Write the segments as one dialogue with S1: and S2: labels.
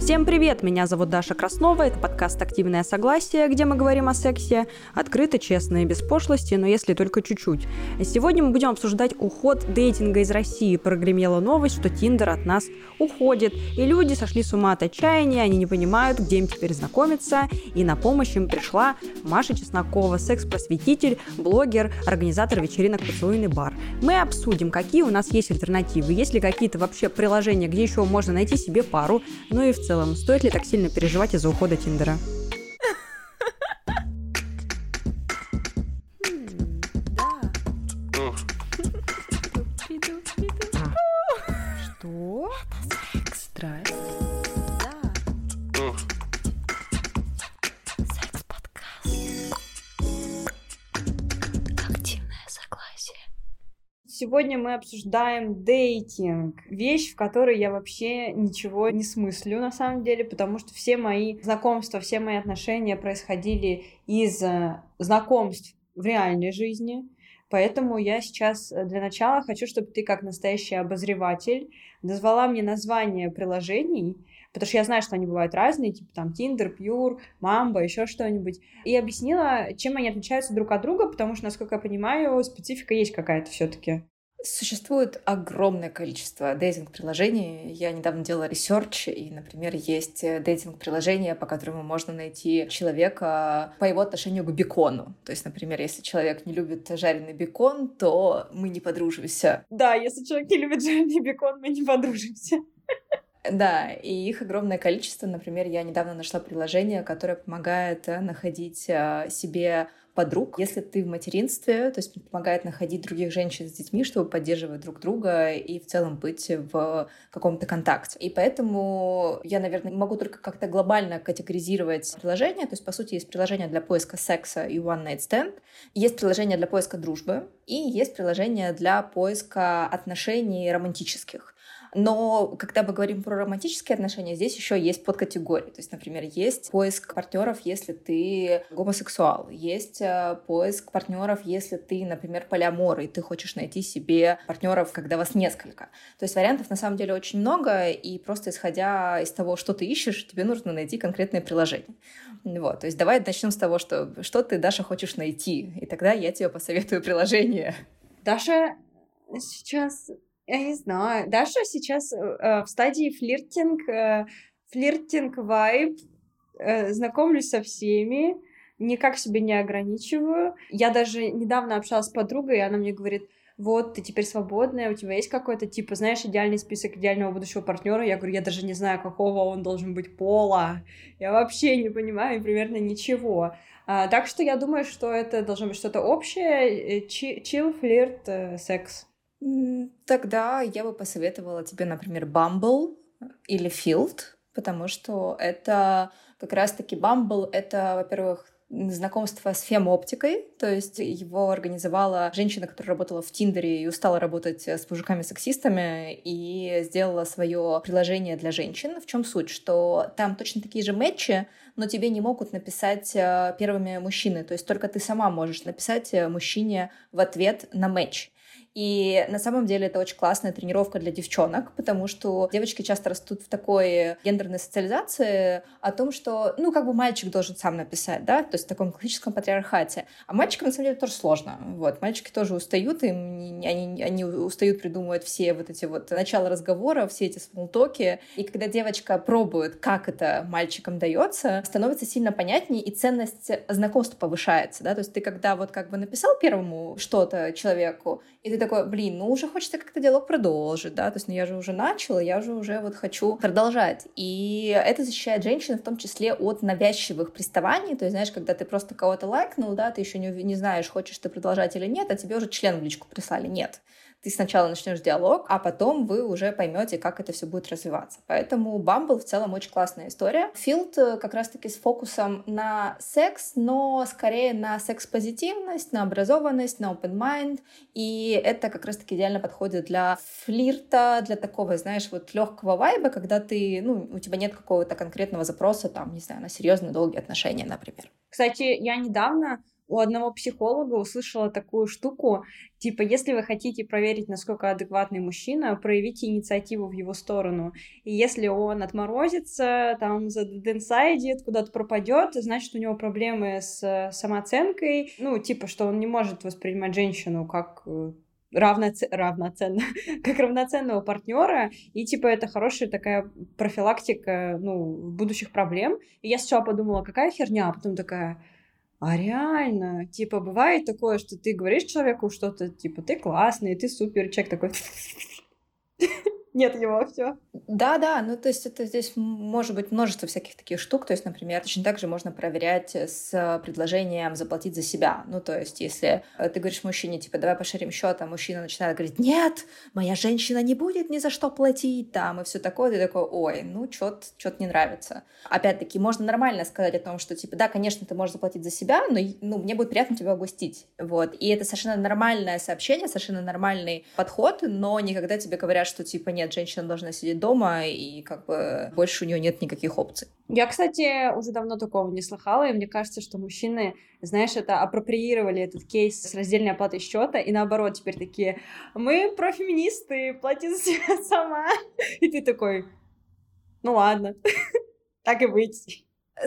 S1: Всем привет, меня зовут Даша Краснова, это подкаст «Активное согласие», где мы говорим о сексе открыто, честно и без пошлости, но если только чуть-чуть. Сегодня мы будем обсуждать уход дейтинга из России. Прогремела новость, что Тиндер от нас уходит, и люди сошли с ума от отчаяния, они не понимают, где им теперь знакомиться, и на помощь им пришла Маша Чеснокова, секс-просветитель, блогер, организатор вечеринок «Поцелуйный бар». Мы обсудим, какие у нас есть альтернативы, есть ли какие-то вообще приложения, где еще можно найти себе пару, ну и в целом целом, стоит ли так сильно переживать из-за ухода Тиндера? Сегодня мы обсуждаем дейтинг. Вещь, в которой я вообще ничего не смыслю на самом деле, потому что все мои знакомства, все мои отношения происходили из э, знакомств в реальной жизни. Поэтому я сейчас э, для начала хочу, чтобы ты, как настоящий обозреватель, назвала мне название приложений, потому что я знаю, что они бывают разные, типа там Tinder, Pure, Mamba, еще что-нибудь, и объяснила, чем они отличаются друг от друга, потому что, насколько я понимаю, специфика есть какая-то все-таки.
S2: Существует огромное количество дейтинг-приложений. Я недавно делала research, и, например, есть дейтинг-приложение, по которому можно найти человека по его отношению к бекону. То есть, например, если человек не любит жареный бекон, то мы не подружимся.
S1: Да, если человек не любит жареный бекон, мы не подружимся.
S2: Да, и их огромное количество. Например, я недавно нашла приложение, которое помогает э, находить э, себе подруг. Если ты в материнстве, то есть помогает находить других женщин с детьми, чтобы поддерживать друг друга и в целом быть в каком-то контакте. И поэтому я, наверное, могу только как-то глобально категоризировать приложения. То есть, по сути, есть приложение для поиска секса и one night stand, есть приложение для поиска дружбы, и есть приложение для поиска отношений романтических. Но когда мы говорим про романтические отношения, здесь еще есть подкатегории. То есть, например, есть поиск партнеров, если ты гомосексуал, есть э, поиск партнеров, если ты, например, полиамор, и ты хочешь найти себе партнеров, когда вас несколько. То есть вариантов на самом деле очень много, и просто исходя из того, что ты ищешь, тебе нужно найти конкретное приложение. Вот, то есть давай начнем с того, что, что ты, Даша, хочешь найти, и тогда я тебе посоветую приложение.
S1: Даша сейчас я не знаю. Даша сейчас э, э, в стадии флиртинг, э, флиртинг вайб, э, знакомлюсь со всеми, никак себе не ограничиваю. Я даже недавно общалась с подругой, и она мне говорит, вот, ты теперь свободная, у тебя есть какой-то, типа, знаешь, идеальный список идеального будущего партнера? Я говорю, я даже не знаю, какого он должен быть пола. Я вообще не понимаю примерно ничего. А, так что я думаю, что это должно быть что-то общее. Э, чил, флирт, э, секс.
S2: Тогда я бы посоветовала тебе, например, Bumble или Field, потому что это как раз-таки Bumble — это, во-первых, знакомство с фем-оптикой, то есть его организовала женщина, которая работала в Тиндере и устала работать с мужиками-сексистами и сделала свое приложение для женщин. В чем суть? Что там точно такие же матчи, но тебе не могут написать э, первыми мужчины, то есть только ты сама можешь написать э, мужчине в ответ на матч. И на самом деле это очень классная тренировка для девчонок, потому что девочки часто растут в такой гендерной социализации о том, что, ну, как бы мальчик должен сам написать, да, то есть в таком классическом патриархате. А мальчикам, на самом деле, тоже сложно. Вот, мальчики тоже устают, им, они, они устают придумывать все вот эти вот начала разговора, все эти смолтоки. И когда девочка пробует, как это мальчикам дается, становится сильно понятнее, и ценность знакомства повышается, да, то есть ты когда вот как бы написал первому что-то человеку, и ты такой, блин, ну уже хочется как-то диалог продолжить, да, то есть ну, я же уже начала, я же уже вот хочу продолжать. И это защищает женщин в том числе от навязчивых приставаний, то есть, знаешь, когда ты просто кого-то лайкнул, да, ты еще не, не знаешь, хочешь ты продолжать или нет, а тебе уже член в личку прислали. Нет ты сначала начнешь диалог, а потом вы уже поймете, как это все будет развиваться. Поэтому Bumble в целом очень классная история. Филд э, как раз-таки с фокусом на секс, но скорее на секс-позитивность, на образованность, на open mind. И это как раз-таки идеально подходит для флирта, для такого, знаешь, вот легкого вайба, когда ты, ну, у тебя нет какого-то конкретного запроса, там, не знаю, на серьезные долгие отношения, например.
S1: Кстати, я недавно у одного психолога услышала такую штуку, типа, если вы хотите проверить, насколько адекватный мужчина, проявите инициативу в его сторону. И если он отморозится, там, заденсайдит, куда-то пропадет, значит, у него проблемы с самооценкой, ну, типа, что он не может воспринимать женщину как э, равноц... равноценно, как равноценного партнера, и типа это хорошая такая профилактика, ну, будущих проблем. И я сначала подумала, какая херня, а потом такая, а реально, типа, бывает такое, что ты говоришь человеку что-то, типа, ты классный, ты супер, человек такой, нет его, все.
S2: Да, да, ну то есть это здесь может быть множество всяких таких штук, то есть, например, точно так же можно проверять с предложением заплатить за себя. Ну то есть, если э, ты говоришь мужчине, типа, давай пошарим счет, а мужчина начинает говорить, нет, моя женщина не будет ни за что платить, там, и все такое, ты такой, ой, ну что-то что не нравится. Опять-таки, можно нормально сказать о том, что, типа, да, конечно, ты можешь заплатить за себя, но ну, мне будет приятно тебя угостить, вот. И это совершенно нормальное сообщение, совершенно нормальный подход, но никогда тебе говорят, что, типа, нет, женщина должна сидеть дома, и как бы больше у нее нет никаких опций.
S1: Я, кстати, уже давно такого не слыхала, и мне кажется, что мужчины, знаешь, это апроприировали этот кейс с раздельной оплатой счета, и наоборот теперь такие, мы профеминисты, плати за себя сама. И ты такой, ну ладно, так и быть.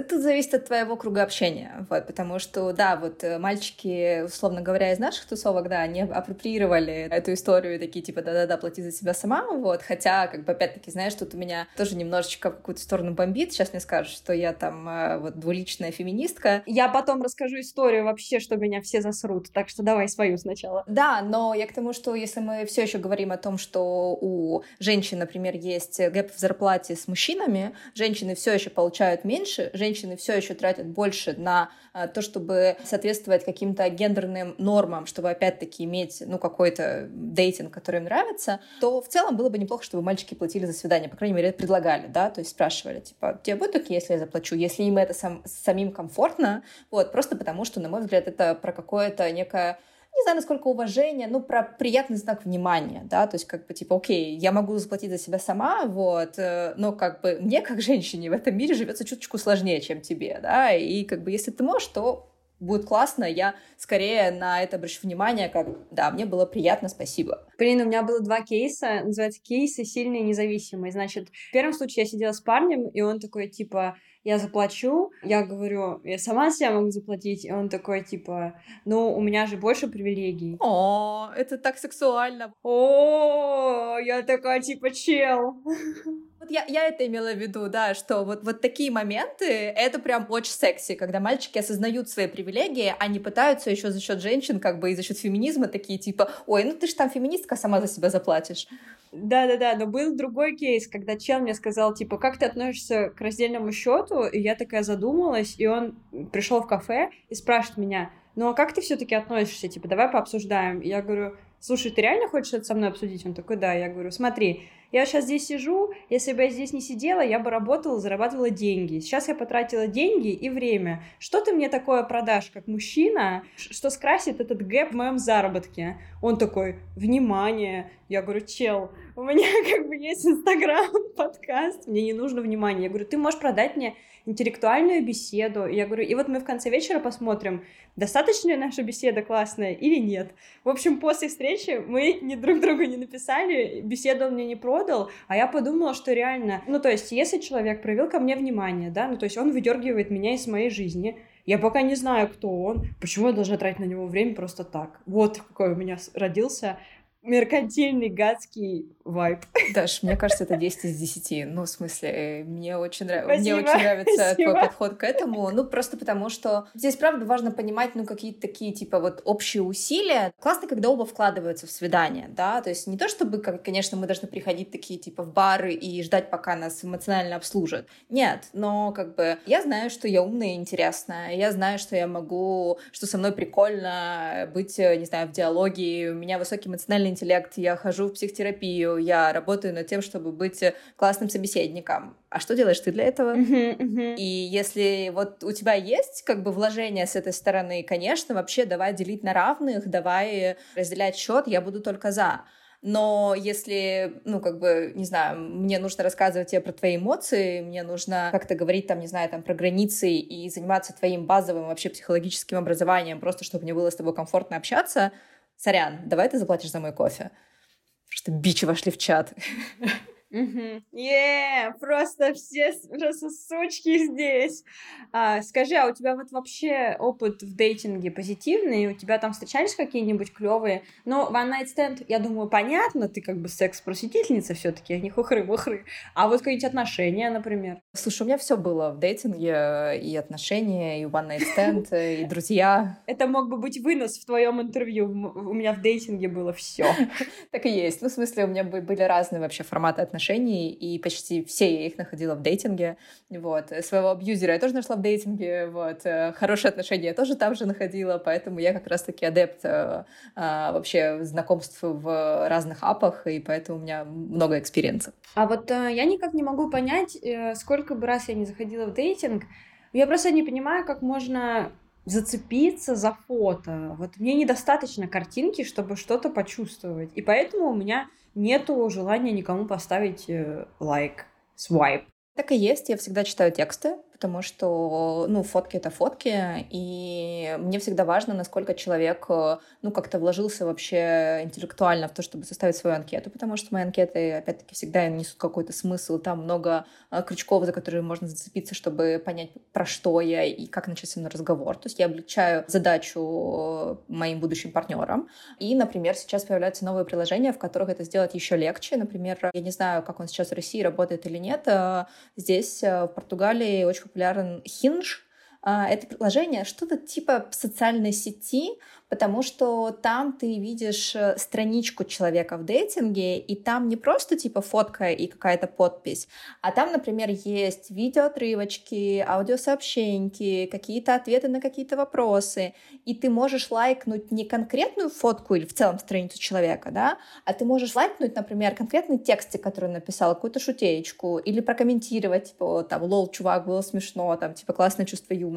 S2: Тут зависит от твоего круга общения, вот, потому что, да, вот э, мальчики, условно говоря, из наших тусовок, да, они апроприировали эту историю, такие, типа, да-да-да, плати за себя сама, вот, хотя, как бы, опять-таки, знаешь, тут у меня тоже немножечко в какую-то сторону бомбит, сейчас мне скажут, что я там, э, вот, двуличная феминистка.
S1: Я потом расскажу историю вообще, что меня все засрут, так что давай свою сначала.
S2: Да, но я к тому, что если мы все еще говорим о том, что у женщин, например, есть гэп в зарплате с мужчинами, женщины все еще получают меньше, женщины все еще тратят больше на а, то, чтобы соответствовать каким-то гендерным нормам, чтобы опять-таки иметь, ну, какой-то дейтинг, который им нравится, то в целом было бы неплохо, чтобы мальчики платили за свидание, по крайней мере, предлагали, да, то есть спрашивали, типа, тебе будет окей, если я заплачу, если им это сам, самим комфортно, вот, просто потому что, на мой взгляд, это про какое-то некое не знаю, насколько уважение, ну, про приятный знак внимания, да, то есть как бы типа, окей, я могу заплатить за себя сама, вот, э, но как бы мне, как женщине в этом мире живется чуточку сложнее, чем тебе, да, и как бы если ты можешь, то будет классно, я скорее на это обращу внимание, как, да, мне было приятно, спасибо.
S1: Блин, у меня было два кейса, называется кейсы сильные и независимые. Значит, в первом случае я сидела с парнем, и он такой, типа, я заплачу, я говорю, я сама себя могу заплатить, и он такой, типа, ну, у меня же больше привилегий.
S2: О, это так сексуально.
S1: О, я такая, типа, чел.
S2: Вот я, я это имела в виду, да, что вот, вот такие моменты, это прям очень секси, когда мальчики осознают свои привилегии, они пытаются еще за счет женщин, как бы и за счет феминизма такие типа, ой, ну ты же там феминистка, сама за себя заплатишь.
S1: Да-да-да, но был другой кейс, когда чел мне сказал, типа, как ты относишься к раздельному счету, и я такая задумалась, и он пришел в кафе и спрашивает меня, ну а как ты все-таки относишься, типа, давай пообсуждаем. И я говорю, слушай, ты реально хочешь это со мной обсудить? Он такой, да. Я говорю, смотри, я сейчас здесь сижу, если бы я здесь не сидела, я бы работала, зарабатывала деньги. Сейчас я потратила деньги и время. Что ты мне такое продашь, как мужчина, что скрасит этот гэп в моем заработке? Он такой, внимание. Я говорю, чел, у меня как бы есть Инстаграм, подкаст, мне не нужно внимания. Я говорю, ты можешь продать мне интеллектуальную беседу. Я говорю, и вот мы в конце вечера посмотрим, достаточно ли наша беседа классная или нет. В общем, после встречи мы ни друг другу не написали, беседу он мне не продал, а я подумала, что реально, ну, то есть, если человек проявил ко мне внимание, да, ну, то есть, он выдергивает меня из моей жизни, я пока не знаю, кто он, почему я должна тратить на него время просто так. Вот какой у меня родился меркантильный гадский вайб.
S2: Даш, мне кажется, это 10 из 10. Ну, в смысле, э, мне очень, нрав... мне очень нравится Спасибо. твой подход к этому. Ну, просто потому что здесь, правда, важно понимать, ну, какие-то такие, типа, вот общие усилия. Классно, когда оба вкладываются в свидание, да, то есть не то, чтобы, как, конечно, мы должны приходить такие, типа, в бары и ждать, пока нас эмоционально обслужат. Нет, но, как бы, я знаю, что я умная и интересная, я знаю, что я могу, что со мной прикольно быть, не знаю, в диалоге, у меня высокий эмоциональный интеллект, я хожу в психотерапию, я работаю над тем, чтобы быть классным собеседником. А что делаешь ты для этого? Uh-huh, uh-huh. И если вот у тебя есть как бы вложение с этой стороны, конечно, вообще давай делить на равных, давай разделять счет, я буду только за. но если, ну, как бы, не знаю, мне нужно рассказывать тебе про твои эмоции, мне нужно как-то говорить там, не знаю, там, про границы и заниматься твоим базовым вообще психологическим образованием, просто чтобы мне было с тобой комфортно общаться, сорян, давай ты заплатишь за мой кофе. Просто бичи вошли в чат.
S1: Угу. Yeah, просто все просто сучки здесь. А, скажи, а у тебя вот вообще опыт в дейтинге позитивный? У тебя там встречались какие-нибудь клевые? Ну, one night stand, я думаю, понятно, ты как бы секс-просветительница все-таки, а не хухры-бухры. А вот какие-нибудь отношения, например?
S2: Слушай, у меня все было в дейтинге, и отношения, и one night stand, и друзья.
S1: Это мог бы быть вынос в твоем интервью. У меня в дейтинге было все.
S2: Так и есть. Ну, в смысле, у меня были разные вообще форматы отношений отношений, и почти все я их находила в дейтинге. Вот. Своего абьюзера я тоже нашла в дейтинге. Вот. Э, хорошие отношения я тоже там же находила, поэтому я как раз-таки адепт а, вообще знакомств в разных app ах, и поэтому у меня много experience ов.
S1: А вот а, я никак не могу понять, сколько бы раз я не заходила в дейтинг, я просто не понимаю, как можно зацепиться за фото. Вот мне недостаточно картинки, чтобы что-то почувствовать. И поэтому у меня нету желания никому поставить э, лайк, свайп.
S2: Так и есть, я всегда читаю тексты, потому что, ну, фотки — это фотки, и мне всегда важно, насколько человек, э, ну, как-то вложился вообще интеллектуально в то, чтобы составить свою анкету, потому что мои анкеты, опять-таки, всегда несут какой-то смысл, там много э, крючков, за которые можно зацепиться, чтобы понять, про что я и как начать со мной разговор. То есть я облегчаю задачу э, моим будущим партнерам. И, например, сейчас появляются новые приложения, в которых это сделать еще легче. Например, я не знаю, как он сейчас в России работает или нет. Здесь, в Португалии, очень популярен Hinge. А, это приложение что-то типа социальной сети, потому что там ты видишь э, страничку человека в дейтинге, и там не просто типа фотка и какая-то подпись, а там, например, есть видеоотрывочки, аудиосообщеньки, какие-то ответы на какие-то вопросы, и ты можешь лайкнуть не конкретную фотку или в целом страницу человека, да, а ты можешь лайкнуть, например, конкретный текст, который он написал, какую-то шутеечку, или прокомментировать, типа, там, лол, чувак, было смешно, там, типа, классное чувство юмора.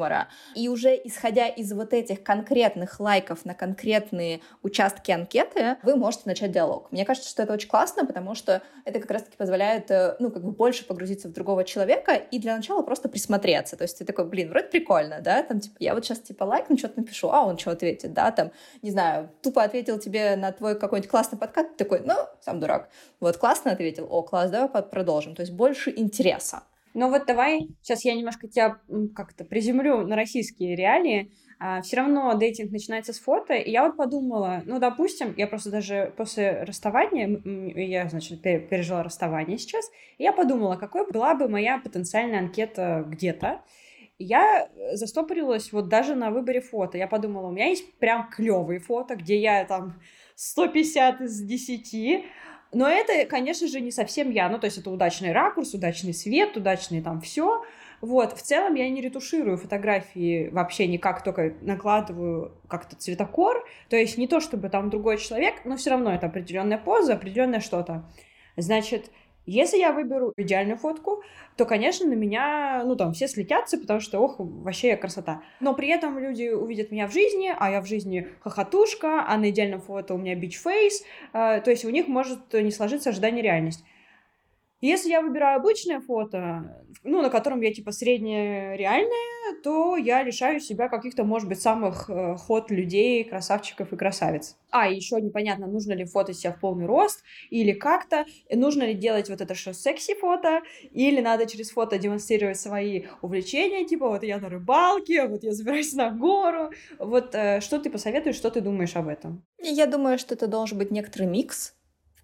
S2: И уже исходя из вот этих конкретных лайков на конкретные участки анкеты, вы можете начать диалог. Мне кажется, что это очень классно, потому что это как раз-таки позволяет, э, ну, как бы больше погрузиться в другого человека и для начала просто присмотреться. То есть ты такой, блин, вроде прикольно, да, там, типа, я вот сейчас, типа, лайкну, что-то напишу, а он что ответит, да, там, не знаю, тупо ответил тебе на твой какой-нибудь классный подкат, ты такой, ну, сам дурак. Вот, классно ответил, о, класс, давай продолжим. То есть больше интереса.
S1: Ну вот давай, сейчас я немножко тебя как-то приземлю на российские реалии. А, все равно дейтинг начинается с фото, и я вот подумала, ну, допустим, я просто даже после расставания, я, значит, пережила расставание сейчас, и я подумала, какой была бы моя потенциальная анкета где-то, я застопорилась вот даже на выборе фото. Я подумала, у меня есть прям клевые фото, где я там 150 из 10, но это, конечно же, не совсем я. Ну, то есть это удачный ракурс, удачный свет, удачный там все. Вот, в целом я не ретуширую фотографии вообще никак, только накладываю как-то цветокор. То есть не то, чтобы там другой человек, но все равно это определенная поза, определенное что-то. Значит, если я выберу идеальную фотку, то, конечно, на меня, ну, там, все слетятся, потому что, ох, вообще я красота. Но при этом люди увидят меня в жизни, а я в жизни хохотушка, а на идеальном фото у меня бич-фейс, э, то есть у них может не сложиться ожидание реальность. Если я выбираю обычное фото, ну, на котором я, типа, среднее реальное, то я лишаю себя каких-то, может быть, самых э, ход людей, красавчиков и красавиц. А, еще непонятно, нужно ли фото себя в полный рост, или как-то, нужно ли делать вот это что секси-фото, или надо через фото демонстрировать свои увлечения, типа, вот я на рыбалке, вот я забираюсь на гору. Вот э, что ты посоветуешь, что ты думаешь об этом?
S2: Я думаю, что это должен быть некоторый микс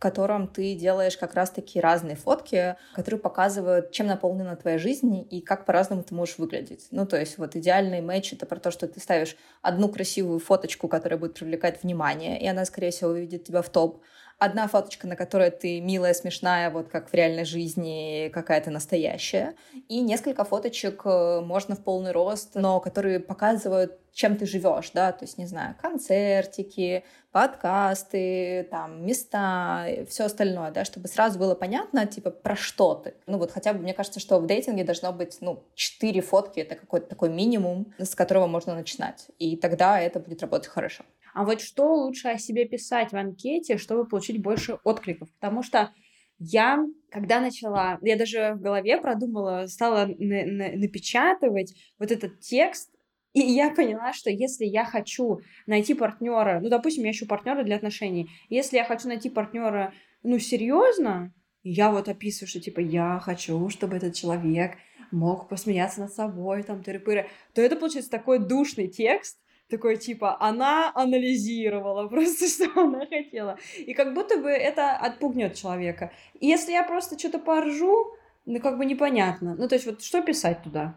S2: котором ты делаешь как раз-таки разные фотки, которые показывают, чем наполнена твоя жизнь и как по-разному ты можешь выглядеть. Ну, то есть вот идеальный матч — это про то, что ты ставишь одну красивую фоточку, которая будет привлекать внимание, и она, скорее всего, выведет тебя в топ одна фоточка, на которой ты милая, смешная, вот как в реальной жизни какая-то настоящая, и несколько фоточек э, можно в полный рост, но которые показывают, чем ты живешь, да, то есть, не знаю, концертики, подкасты, там, места, все остальное, да, чтобы сразу было понятно, типа, про что ты. Ну вот хотя бы, мне кажется, что в дейтинге должно быть, ну, четыре фотки, это какой-то такой минимум, с которого можно начинать, и тогда это будет работать хорошо.
S1: А вот что лучше о себе писать в анкете, чтобы получить больше откликов. Потому что я, когда начала, я даже в голове продумала, стала на на напечатывать вот этот текст, и я поняла, что если я хочу найти партнера, ну, допустим, я ищу партнера для отношений, если я хочу найти партнера, ну, серьезно, я вот описываю, что типа я хочу, чтобы этот человек мог посмеяться над собой, там, тыры-пыры, то это получается такой душный текст, такой типа она анализировала просто, что она хотела. И как будто бы это отпугнет человека. И если я просто что-то поржу, ну как бы непонятно. Ну то есть вот что писать туда?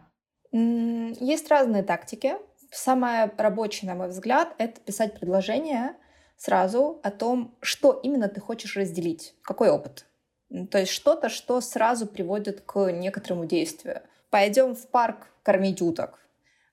S2: Есть разные тактики. Самая рабочая, на мой взгляд, это писать предложение сразу о том, что именно ты хочешь разделить, какой опыт. То есть что-то, что сразу приводит к некоторому действию. Пойдем в парк кормить уток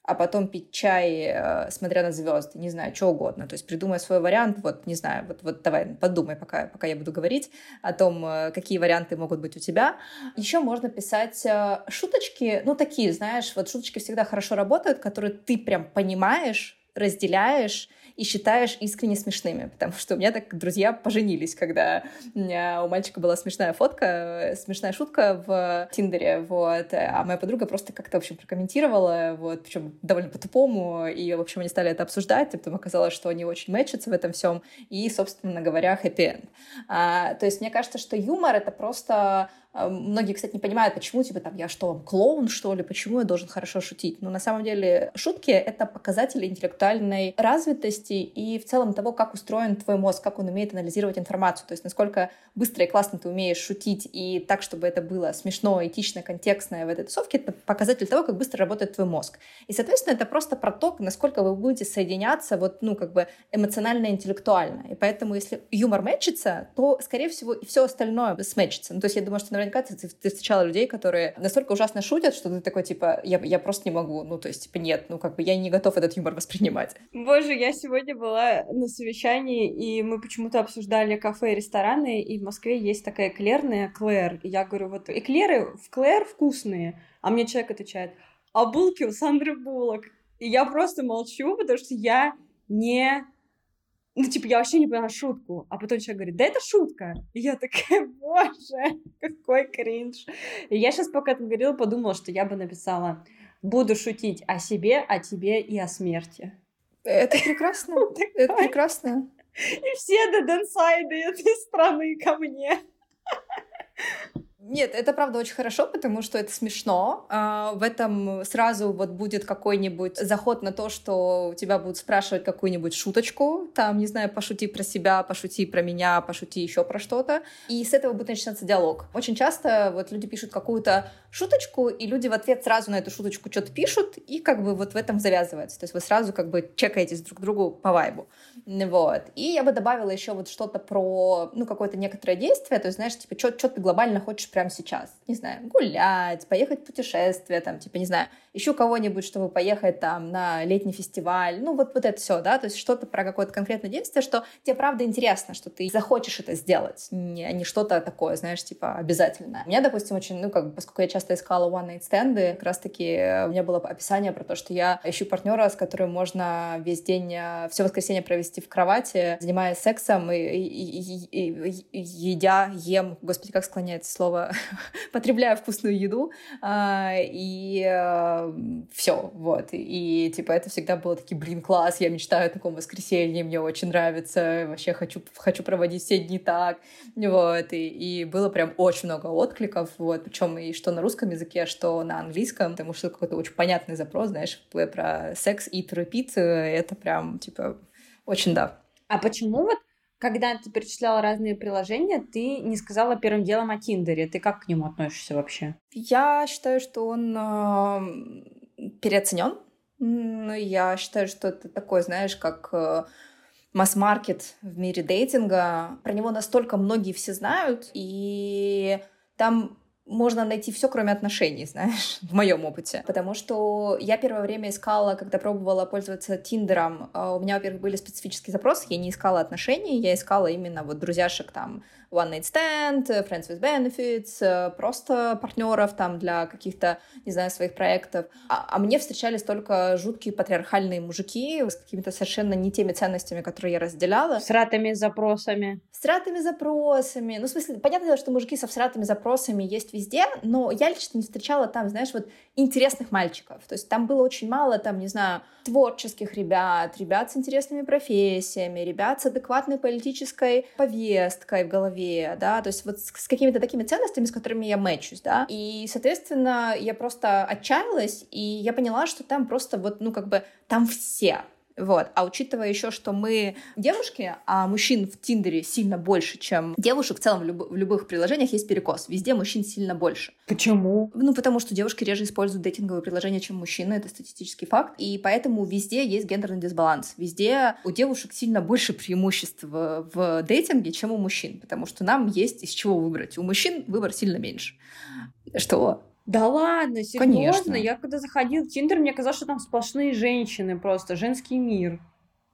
S2: а потом пить чай, э, смотря на звезды, не знаю, что угодно. То есть придумай свой вариант, вот, не знаю, вот, вот давай подумай, пока, пока я буду говорить о том, э, какие варианты могут быть у тебя. Еще можно писать э, шуточки, ну, такие, знаешь, вот шуточки всегда хорошо работают, которые ты прям понимаешь, разделяешь, и считаешь искренне смешными, потому что у меня так друзья поженились, когда у, меня, у мальчика была смешная фотка, смешная шутка в Тиндере, вот, а моя подруга просто как-то, в общем, прокомментировала, вот, причем довольно по-тупому, и, в общем, они стали это обсуждать, и потом оказалось, что они очень мэчатся в этом всем, и, собственно говоря, хэппи-энд. А, то есть мне кажется, что юмор — это просто Многие, кстати, не понимают, почему, типа, там, я что, клоун, что ли, почему я должен хорошо шутить? Но на самом деле шутки — это показатели интеллектуальной развитости и в целом того, как устроен твой мозг, как он умеет анализировать информацию, то есть насколько быстро и классно ты умеешь шутить и так, чтобы это было смешно, этично, контекстное в этой тусовке, это показатель того, как быстро работает твой мозг. И, соответственно, это просто про то, насколько вы будете соединяться вот, ну, как бы эмоционально-интеллектуально. И поэтому, если юмор мэчится, то, скорее всего, и все остальное сметчится. Ну, то есть я думаю, что наверняка ты, ты встречала людей, которые настолько ужасно шутят, что ты такой, типа, я, я просто не могу. Ну, то есть, типа, нет, ну, как бы я не готов этот юмор воспринимать.
S1: Боже, я сегодня была на совещании, и мы почему-то обсуждали кафе и рестораны, и в Москве есть такая эклерная Клэр. И я говорю, вот эклеры в Клэр вкусные, а мне человек отвечает, а булки у Сандры Буллок. И я просто молчу, потому что я не ну, типа, я вообще не поняла шутку. А потом человек говорит, да это шутка. И я такая, боже, какой кринж. И я сейчас, пока ты говорила, подумала, что я бы написала, буду шутить о себе, о тебе и о смерти.
S2: Это прекрасно. Это прекрасно.
S1: И все деденсайды этой страны ко мне.
S2: Нет, это правда очень хорошо, потому что это смешно. А, в этом сразу вот будет какой-нибудь заход на то, что у тебя будут спрашивать какую-нибудь шуточку, там, не знаю, пошути про себя, пошути про меня, пошути еще про что-то. И с этого будет начинаться диалог. Очень часто вот люди пишут какую-то шуточку, и люди в ответ сразу на эту шуточку что-то пишут, и как бы вот в этом завязывается. То есть вы сразу как бы чекаетесь друг другу по вайбу. Вот. И я бы добавила еще вот что-то про, ну, какое-то некоторое действие, то есть, знаешь, типа, что ты глобально хочешь прямо сейчас? Не знаю, гулять, поехать в путешествие, там, типа, не знаю, ищу кого-нибудь, чтобы поехать там на летний фестиваль, ну, вот, вот это все, да, то есть что-то про какое-то конкретное действие, что тебе правда интересно, что ты захочешь это сделать, не, а не что-то такое, знаешь, типа, обязательное. У меня, допустим, очень, ну, как бы, поскольку я часто искала one-night стенды, как раз-таки у меня было описание про то, что я ищу партнера, с которым можно весь день, э, все воскресенье провести в кровати, занимаясь сексом и, и, и, и едя, ем, господи, как склоняется слово, потребляю вкусную еду, а, и а, все, вот. И, типа это всегда было такие, блин, класс, я мечтаю о таком воскресенье, мне очень нравится, вообще хочу, хочу проводить все дни так, вот. И, и было прям очень много откликов, вот, причем и что на русском языке, что на английском, потому что какой-то очень понятный запрос, знаешь, про секс и терапит, это прям, типа, очень да.
S1: А почему вот, когда ты перечисляла разные приложения, ты не сказала первым делом о Тиндере? Ты как к нему относишься вообще?
S2: Я считаю, что он э, переоценен. Я считаю, что это такой, знаешь, как э, масс-маркет в мире дейтинга. Про него настолько многие все знают, и там можно найти все, кроме отношений, знаешь, в моем опыте. Потому что я первое время искала, когда пробовала пользоваться Тиндером, а, у меня, во-первых, были специфические запросы, я не искала отношений, я искала именно вот друзьяшек там one night stand, friends with benefits, э, просто партнеров там для каких-то, не знаю, своих проектов. А, а мне встречались только жуткие патриархальные мужики с какими-то совершенно не теми ценностями, которые я разделяла.
S1: С ратыми запросами.
S2: С ратыми запросами. Ну, в смысле, понятно дело, что мужики со всратыми запросами есть везде, но я лично не встречала там, знаешь, вот интересных мальчиков. То есть там было очень мало, там, не знаю, творческих ребят, ребят с интересными профессиями, ребят с адекватной политической повесткой в голове, да, то есть вот с, с какими-то такими ценностями, с которыми я мэчусь, да, и, соответственно, я просто отчаялась, и я поняла, что там просто вот, ну, как бы, там все, вот. А учитывая еще, что мы девушки, а мужчин в Тиндере сильно больше, чем девушек, в целом в, люб- в любых приложениях есть перекос. Везде мужчин сильно больше.
S1: Почему?
S2: Ну, потому что девушки реже используют дейтинговые приложения, чем мужчины. Это статистический факт. И поэтому везде есть гендерный дисбаланс. Везде у девушек сильно больше преимуществ в, в дейтинге, чем у мужчин. Потому что нам есть из чего выбрать. У мужчин выбор сильно меньше. Что?
S1: Да ладно, серьезно? Конечно. Я когда заходил в Тиндер, мне казалось, что там сплошные женщины просто, женский мир.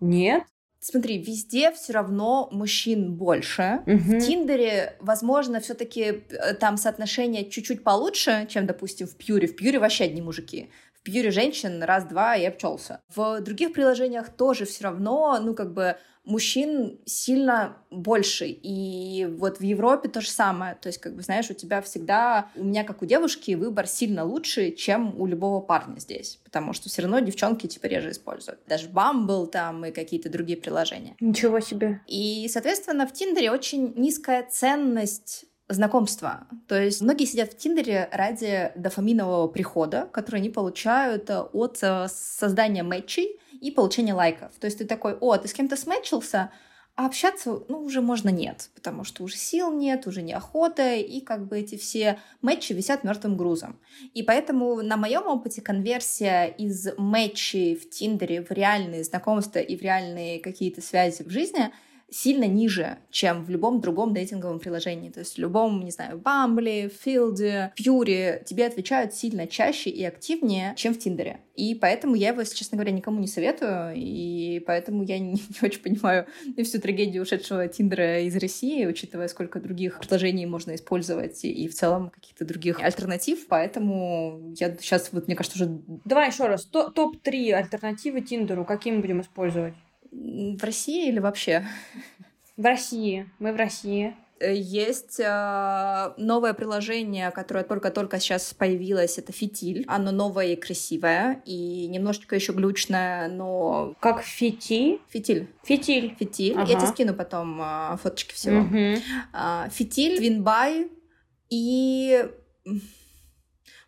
S1: Нет?
S2: Смотри, везде все равно мужчин больше. Угу. В Тиндере, возможно, все-таки э, там соотношение чуть-чуть получше, чем, допустим, в Пьюре. В Пьюре вообще одни мужики. В Пьюре женщин раз-два и обчелся. В других приложениях тоже все равно, ну, как бы мужчин сильно больше. И вот в Европе то же самое. То есть, как бы, знаешь, у тебя всегда, у меня, как у девушки, выбор сильно лучше, чем у любого парня здесь. Потому что все равно девчонки типа реже используют. Даже Bumble там и какие-то другие приложения.
S1: Ничего себе.
S2: И, соответственно, в Тиндере очень низкая ценность знакомства. То есть многие сидят в Тиндере ради дофаминового прихода, который они получают от э, создания матчей, и получение лайков. То есть ты такой, о, ты с кем-то сметчился, а общаться, ну, уже можно нет, потому что уже сил нет, уже неохота, и как бы эти все матчи висят мертвым грузом. И поэтому на моем опыте конверсия из матчей в Тиндере в реальные знакомства и в реальные какие-то связи в жизни — сильно ниже, чем в любом другом дейтинговом приложении. То есть в любом, не знаю, Бамбли, Филде, Фьюри тебе отвечают сильно чаще и активнее, чем в Тиндере. И поэтому я его, если честно говоря, никому не советую, и поэтому я не, не очень понимаю всю трагедию ушедшего Тиндера из России, учитывая, сколько других приложений можно использовать и в целом каких-то других альтернатив. Поэтому я сейчас, вот мне кажется, уже...
S1: Давай еще раз. Топ-3 альтернативы Тиндеру. Какие мы будем использовать?
S2: В России или вообще?
S1: В России. Мы в России.
S2: Э, есть э, новое приложение, которое только-только сейчас появилось, это Фитиль. Оно новое и красивое, и немножечко еще глючное, но...
S1: Как фити?
S2: Фитиль.
S1: Фитиль.
S2: Фитиль. Ага. Я тебе скину потом э, фоточки всего. Угу. Э, фитиль, Twinby и...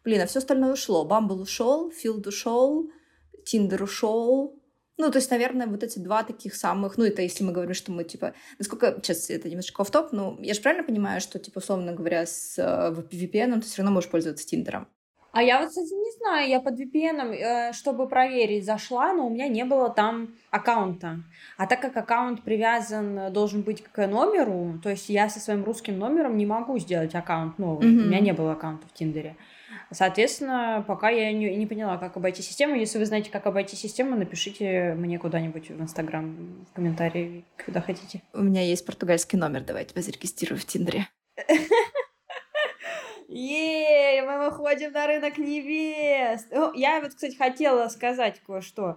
S2: Блин, а все остальное ушло. Bumble ушел, Feeld ушел, Тиндер ушел, ну, то есть, наверное, вот эти два таких самых, ну, это если мы говорим, что мы, типа, насколько, сейчас это немножечко в топ но я же правильно понимаю, что, типа, условно говоря, с э, VPN ты все равно можешь пользоваться Тиндером?
S1: А я вот, кстати, не знаю, я под VPN, э, чтобы проверить, зашла, но у меня не было там аккаунта. А так как аккаунт привязан, э, должен быть к номеру, то есть я со своим русским номером не могу сделать аккаунт новый. Mm-hmm. У меня не было аккаунта в Тиндере. Соответственно, пока я не, не поняла, как обойти систему. Если вы знаете, как обойти систему, напишите мне куда-нибудь в Инстаграм, в комментарии, куда хотите.
S2: У меня есть португальский номер, давайте тебя зарегистрирую в Тиндере.
S1: Ей, мы выходим на рынок невест. Я вот, кстати, хотела сказать кое-что,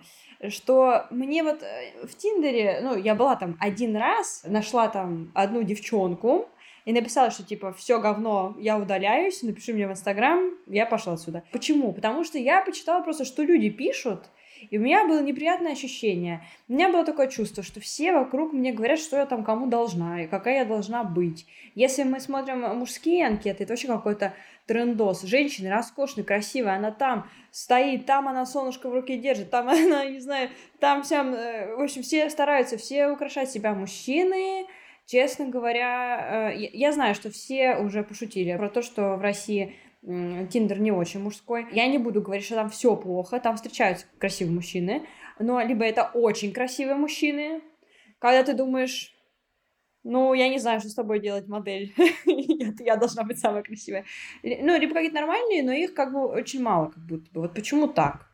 S1: что мне вот э, в Тиндере, ну, я была там один раз, нашла там одну девчонку, и написала, что типа все говно, я удаляюсь, напиши мне в Инстаграм, я пошла отсюда. Почему? Потому что я почитала просто, что люди пишут, и у меня было неприятное ощущение. У меня было такое чувство, что все вокруг мне говорят, что я там кому должна и какая я должна быть. Если мы смотрим мужские анкеты, это вообще какой-то трендос. Женщина роскошная, красивая, она там стоит, там она солнышко в руке держит, там она, не знаю, там вся... Э, в общем, все стараются, все украшать себя. Мужчины, Честно говоря, э, я знаю, что все уже пошутили про то, что в России Тиндер не очень мужской. Я не буду говорить, что там все плохо, там встречаются красивые мужчины, но либо это очень красивые мужчины, когда ты думаешь, ну, я не знаю, что с тобой делать модель. я должна быть самая красивая. Ну, либо какие-то нормальные, но их как бы очень мало, как будто бы. Вот почему так?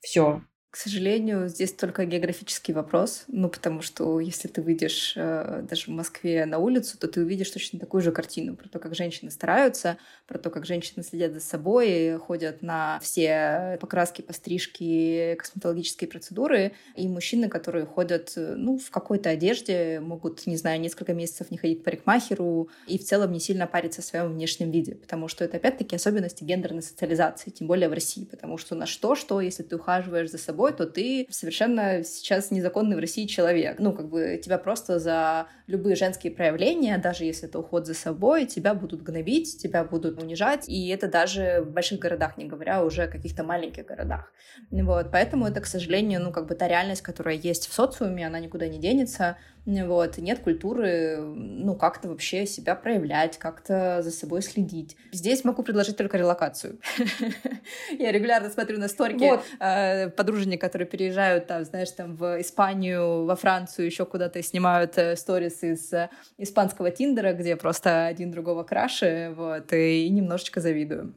S1: Все.
S2: К сожалению, здесь только географический вопрос, ну, потому что если ты выйдешь э, даже в Москве на улицу, то ты увидишь точно такую же картину про то, как женщины стараются, про то, как женщины следят за собой, ходят на все покраски, пострижки, косметологические процедуры, и мужчины, которые ходят, ну, в какой-то одежде, могут, не знаю, несколько месяцев не ходить к парикмахеру и в целом не сильно париться о своем внешнем виде, потому что это, опять-таки, особенности гендерной социализации, тем более в России, потому что на что-что, если ты ухаживаешь за собой, собой, то ты совершенно сейчас незаконный в России человек. Ну, как бы тебя просто за любые женские проявления, даже если это уход за собой, тебя будут гнобить, тебя будут унижать, и это даже в больших городах, не говоря уже о каких-то маленьких городах. Вот, поэтому это, к сожалению, ну, как бы та реальность, которая есть в социуме, она никуда не денется, вот, нет культуры, ну, как-то вообще себя проявлять, как-то за собой следить. Здесь могу предложить только релокацию. Я регулярно смотрю на сторики вот. Э, подружек, которые переезжают, там, знаешь, там в Испанию, во Францию, еще куда-то снимают э, сторис из э, испанского Тиндера, где просто один другого краше, вот, и немножечко завидую.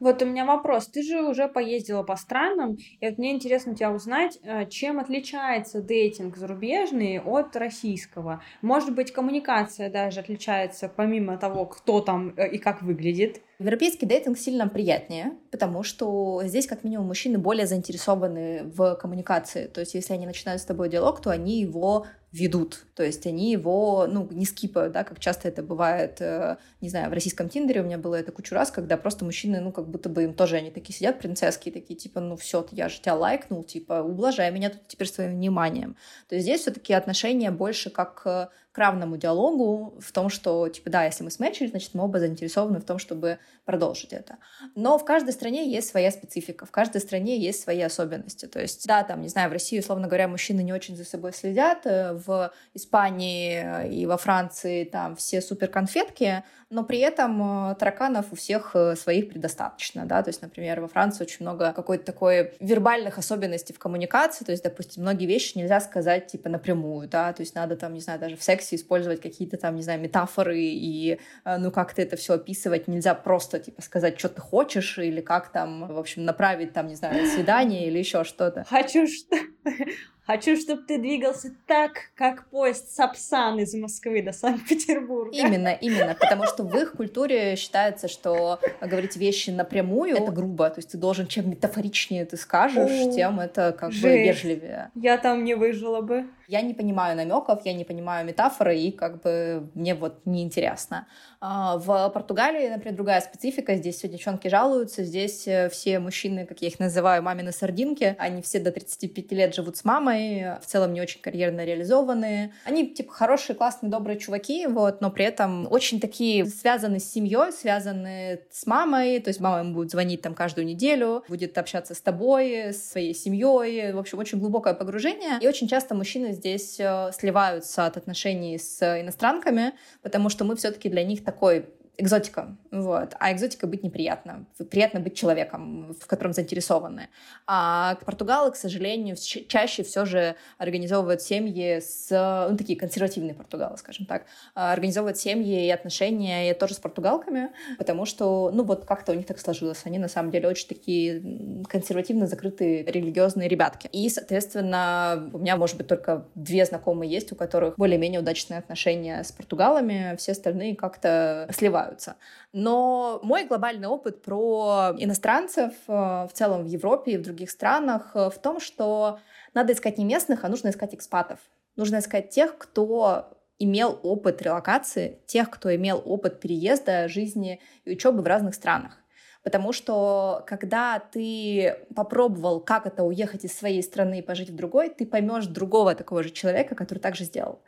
S1: Вот у меня вопрос. Ты же уже поездила по странам, и вот мне интересно тебя узнать, э, чем отличается дейтинг зарубежный от российского? Может быть, коммуникация даже отличается помимо того, кто там э, и как выглядит?
S2: Европейский дейтинг сильно приятнее, потому что здесь, как минимум, мужчины более заинтересованы в коммуникации. То есть, если они начинают с тобой диалог, то они его ведут. То есть они его, ну, не скипают, да, как часто это бывает, э, не знаю, в российском Тиндере у меня было это кучу раз, когда просто мужчины, ну, как будто бы им тоже, они такие сидят, принцесски, такие, типа, ну, все, я же тебя лайкнул, типа, ублажай меня тут теперь своим вниманием. То есть здесь все таки отношения больше как к равному диалогу в том, что, типа, да, если мы сметчили, значит, мы оба заинтересованы в том, чтобы продолжить это. Но в каждой стране есть своя специфика, в каждой стране есть свои особенности. То есть, да, там, не знаю, в России, условно говоря, мужчины не очень за собой следят, э, в Испании и во Франции там все супер конфетки, но при этом э, тараканов у всех э, своих предостаточно, да, то есть, например, во Франции очень много какой-то такой вербальных особенностей в коммуникации, то есть, допустим, многие вещи нельзя сказать, типа, напрямую, да, то есть надо там, не знаю, даже в сексе использовать какие-то там, не знаю, метафоры и, э, ну, как-то это все описывать, нельзя просто, типа, сказать, что ты хочешь, или как там, в общем, направить там, не знаю, свидание или еще что-то.
S1: Хочу что Хочу, чтобы ты двигался так, как поезд Сапсан из Москвы до Санкт-Петербурга.
S2: Именно, именно, потому что в их культуре считается, что говорить вещи напрямую — это грубо, то есть ты должен, чем метафоричнее ты скажешь, О, тем это как жесть. бы вежливее.
S1: Я там не выжила бы.
S2: Я не понимаю намеков, я не понимаю метафоры, и как бы мне вот неинтересно. А, в Португалии, например, другая специфика. Здесь все девчонки жалуются. Здесь э, все мужчины, как я их называю, мамины сардинки. Они все до 35 лет живут с мамой, в целом не очень карьерно реализованные. Они, типа, хорошие, классные, добрые чуваки, вот, но при этом очень такие связаны с семьей, связаны с мамой. То есть мама им будет звонить там каждую неделю, будет общаться с тобой, с своей семьей. В общем, очень глубокое погружение. И очень часто мужчины здесь э, сливаются от отношений с иностранками, потому что мы все-таки для них такой экзотика, вот. А экзотика быть неприятно. Приятно быть человеком, в котором заинтересованы. А португалы, к сожалению, чаще все же организовывают семьи с... Ну, такие консервативные португалы, скажем так. А, организовывают семьи и отношения и тоже с португалками, потому что, ну, вот как-то у них так сложилось. Они, на самом деле, очень такие консервативно закрытые религиозные ребятки. И, соответственно, у меня, может быть, только две знакомые есть, у которых более-менее удачные отношения с португалами. Все остальные как-то сливают развиваются. Но мой глобальный опыт про иностранцев э, в целом в Европе и в других странах э, в том, что надо искать не местных, а нужно искать экспатов. Нужно искать тех, кто имел опыт релокации, тех, кто имел опыт переезда, жизни и учебы в разных странах. Потому что когда ты попробовал, как это уехать из своей страны и пожить в другой, ты поймешь другого такого же человека, который также сделал.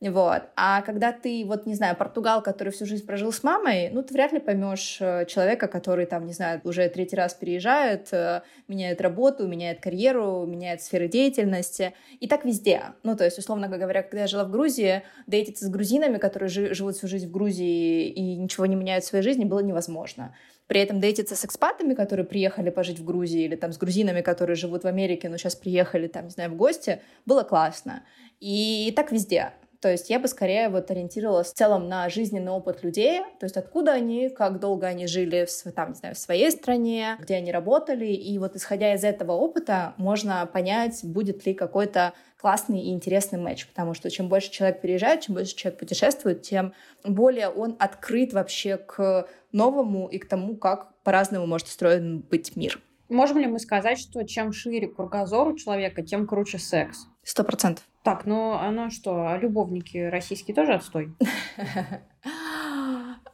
S2: Вот. А когда ты, вот, не знаю, португал, который всю жизнь прожил с мамой, ну, ты вряд ли поймешь э, человека, который там, не знаю, уже третий раз переезжает, э, меняет работу, меняет карьеру, меняет сферы деятельности. И так везде. Ну, то есть, условно говоря, когда я жила в Грузии, дейтиться с грузинами, которые живут всю жизнь в Грузии и ничего не меняют в своей жизни, было невозможно. При этом дейтиться с экспатами, которые приехали пожить в Грузии, или там с грузинами, которые живут в Америке, но сейчас приехали там, не знаю, в гости, было классно. И так везде. То есть я бы скорее вот ориентировалась в целом на жизненный опыт людей, то есть откуда они, как долго они жили в, там, не знаю, в своей стране, где они работали, и вот исходя из этого опыта можно понять, будет ли какой-то классный и интересный матч, потому что чем больше человек переезжает, чем больше человек путешествует, тем более он открыт вообще к новому и к тому, как по-разному может устроен быть мир.
S1: Можем ли мы сказать, что чем шире кругозор у человека, тем круче секс?
S2: Сто процентов.
S1: Так, ну оно что, а любовники российские тоже отстой?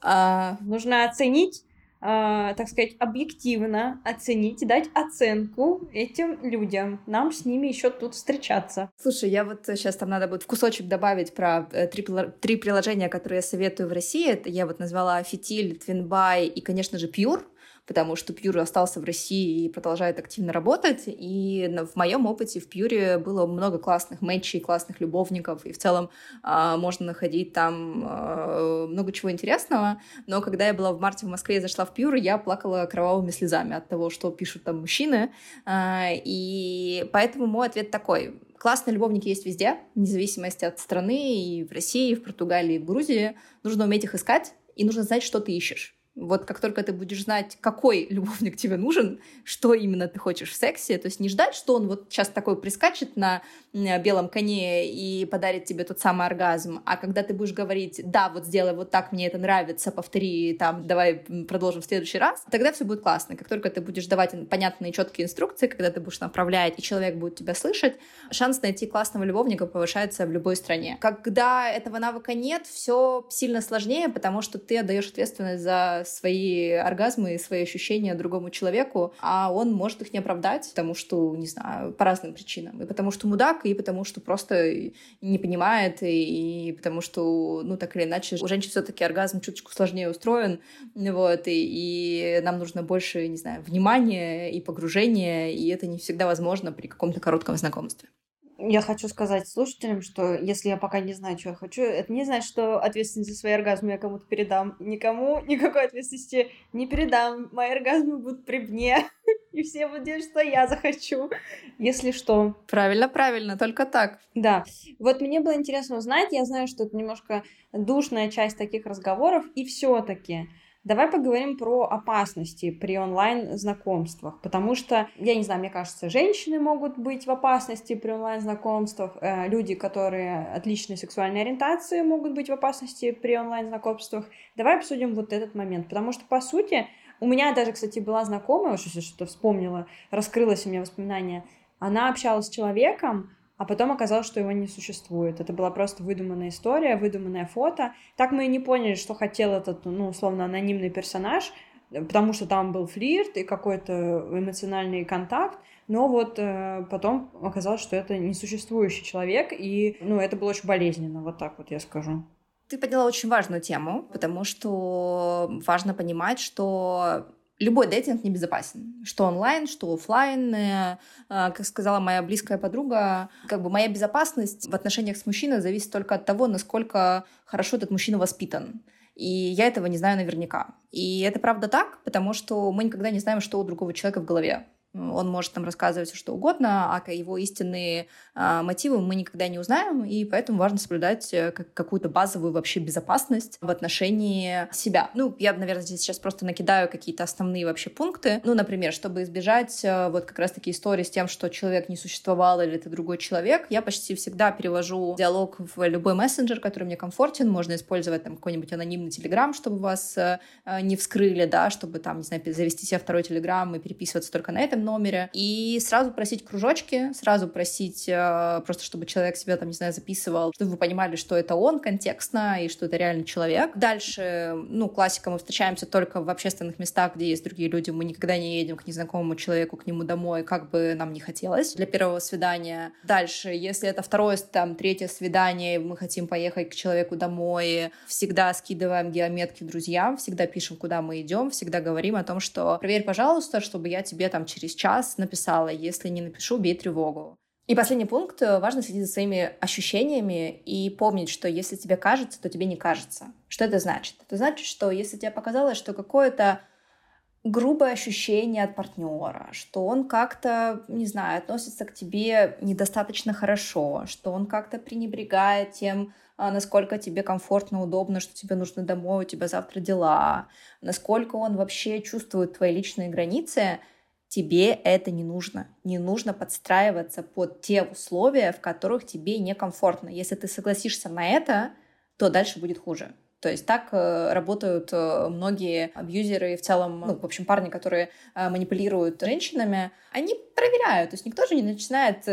S1: А, нужно оценить Uh, так сказать, объективно оценить и дать оценку этим людям. Нам с ними еще тут встречаться.
S2: Слушай, я вот сейчас там надо будет в кусочек добавить про э, три, три приложения, которые я советую в России. Это я вот назвала Фитиль, Твинбай и, конечно же, Pure потому что Пьюр остался в России и продолжает активно работать. И в моем опыте в Пьюре было много классных матчей, классных любовников, и в целом э, можно находить там э, много чего интересного. Но когда я была в марте в Москве и зашла в Пьюр, я плакала кровавыми слезами от того, что пишут там мужчины. Э, и поэтому мой ответ такой. Классные любовники есть везде, вне зависимости от страны, и в России, и в Португалии, и в Грузии. Нужно уметь их искать, и нужно знать, что ты ищешь. Вот как только ты будешь знать, какой любовник тебе нужен, что именно ты хочешь в сексе, то есть не ждать, что он вот сейчас такой прискачет на белом коне и подарит тебе тот самый оргазм, а когда ты будешь говорить, да, вот сделай вот так, мне это нравится, повтори, там, давай продолжим в следующий раз, тогда все будет классно. Как только ты будешь давать понятные четкие инструкции, когда ты будешь направлять, и человек будет тебя слышать, шанс найти классного любовника повышается в любой стране. Когда этого навыка нет, все сильно сложнее, потому что ты отдаешь ответственность за свои оргазмы и свои ощущения другому человеку, а он может их не оправдать, потому что, не знаю, по разным причинам. И потому что мудак, и потому что просто не понимает, и, и потому что, ну, так или иначе, у женщин все таки оргазм чуточку сложнее устроен, вот, и, и нам нужно больше, не знаю, внимания и погружения, и это не всегда возможно при каком-то коротком знакомстве.
S1: Я хочу сказать слушателям, что если я пока не знаю, что я хочу, это не значит, что ответственность за свои оргазмы я кому-то передам. Никому никакой ответственности не передам. Мои оргазмы будут при мне, и все будут делать, что я захочу, если что.
S2: Правильно, правильно, только так.
S1: Да. Вот мне было интересно узнать, я знаю, что это немножко душная часть таких разговоров, и все таки Давай поговорим про опасности при онлайн-знакомствах, потому что, я не знаю, мне кажется, женщины могут быть в опасности при онлайн-знакомствах, э, люди, которые отличной сексуальной ориентации могут быть в опасности при онлайн-знакомствах. Давай обсудим вот этот момент, потому что, по сути, у меня даже, кстати, была знакомая, уж если что-то вспомнила, раскрылось у меня воспоминание, она общалась с человеком, а потом оказалось, что его не существует. Это была просто выдуманная история, выдуманное фото. Так мы и не поняли, что хотел этот, ну, условно, анонимный персонаж, потому что там был флирт и какой-то эмоциональный контакт, но вот э, потом оказалось, что это несуществующий человек, и, ну, это было очень болезненно, вот так вот я скажу.
S2: Ты подняла очень важную тему, потому что важно понимать, что любой дейтинг небезопасен. Что онлайн, что офлайн. Э, как сказала моя близкая подруга, как бы моя безопасность в отношениях с мужчиной зависит только от того, насколько хорошо этот мужчина воспитан. И я этого не знаю наверняка. И это правда так, потому что мы никогда не знаем, что у другого человека в голове. Он может там рассказывать что угодно, а его истинные а, мотивы мы никогда не узнаем, и поэтому важно соблюдать э, какую-то базовую вообще безопасность в отношении себя. Ну, я, наверное, здесь сейчас просто накидаю какие-то основные вообще пункты. Ну, например, чтобы избежать э, вот как раз-таки истории с тем, что человек не существовал или это другой человек, я почти всегда перевожу диалог в любой мессенджер, который мне комфортен. Можно использовать там какой-нибудь анонимный телеграм, чтобы вас э, не вскрыли, да, чтобы там, не знаю, завести себе второй телеграм и переписываться только на этом номере, и сразу просить кружочки, сразу просить э, просто, чтобы человек себя там, не знаю, записывал, чтобы вы понимали, что это он контекстно и что это реально человек. Дальше, ну, классика, мы встречаемся только в общественных местах, где есть другие люди, мы никогда не едем к незнакомому человеку, к нему домой, как бы нам не хотелось для первого свидания. Дальше, если это второе, там, третье свидание, мы хотим поехать к человеку домой, всегда скидываем геометки друзьям, всегда пишем, куда мы идем, всегда говорим о том, что проверь, пожалуйста, чтобы я тебе там через час написала, если не напишу, бей тревогу. И последний пункт. Важно следить за своими ощущениями и помнить, что если тебе кажется, то тебе не кажется. Что это значит? Это значит, что если тебе показалось, что какое-то грубое ощущение от партнера, что он как-то, не знаю, относится к тебе недостаточно хорошо, что он как-то пренебрегает тем, а, насколько тебе комфортно, удобно, что тебе нужно домой, у тебя завтра дела, насколько он вообще чувствует твои личные границы, тебе это не нужно. Не нужно подстраиваться под те условия, в которых тебе некомфортно. Если ты согласишься на это, то дальше будет хуже. То есть так э, работают э, многие абьюзеры в целом, ну, в общем, парни, которые э, манипулируют женщинами, они проверяют. То есть никто же не начинает,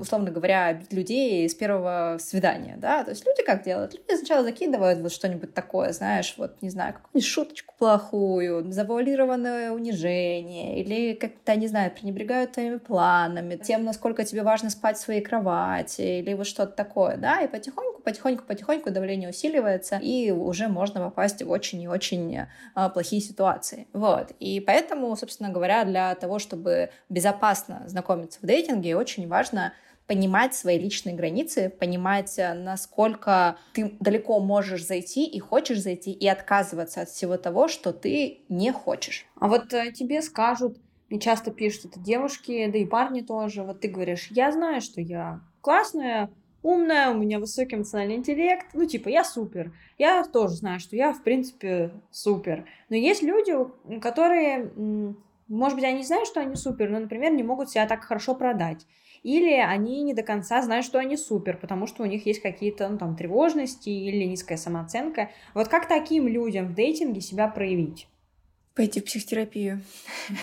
S2: условно говоря, бить людей с первого свидания, да. То есть люди как делают? Люди сначала закидывают вот что-нибудь такое, знаешь, вот, не знаю, какую-нибудь шуточку плохую, завуалированное унижение, или как-то, не знаю, пренебрегают твоими планами, тем, насколько тебе важно спать в своей кровати, или вот что-то такое, да, и потихоньку, потихоньку, потихоньку давление усиливается, и уже можно попасть в очень и очень а, плохие ситуации. Вот. И поэтому, собственно говоря, для того, чтобы безопасно знакомиться в дейтинге, очень важно понимать свои личные границы, понимать, э, насколько ты далеко можешь зайти и хочешь зайти, и отказываться от всего того, что ты не хочешь.
S1: А вот э, тебе скажут, и часто пишут это девушки, да и парни тоже, вот ты говоришь, я знаю, что я классная, умная, у меня высокий эмоциональный интеллект, ну, типа, я супер. Я тоже знаю, что я, в принципе, супер. Но есть люди, которые, может быть, они знают, что они супер, но, например, не могут себя так хорошо продать. Или они не до конца знают, что они супер, потому что у них есть какие-то, ну, там, тревожности или низкая самооценка. Вот как таким людям в дейтинге себя проявить?
S2: Пойти в психотерапию.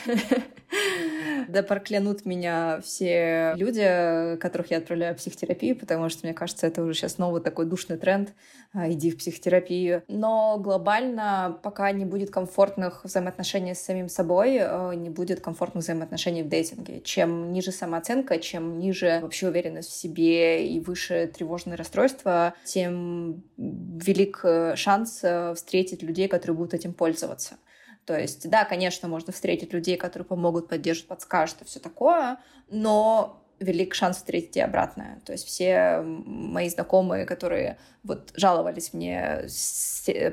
S2: Да проклянут меня все люди, которых я отправляю в психотерапию, потому что, мне кажется, это уже сейчас новый такой душный тренд. А, иди в психотерапию. Но глобально, пока не будет комфортных взаимоотношений с самим собой, э, не будет комфортных взаимоотношений в дейтинге. Чем ниже самооценка, чем ниже вообще уверенность в себе и выше тревожные расстройства, тем велик э, шанс э, встретить людей, которые будут этим пользоваться. То есть, да, конечно, можно встретить людей, которые помогут, поддержат, подскажут и все такое, но велик шанс встретить и обратное. То есть все мои знакомые, которые вот жаловались мне,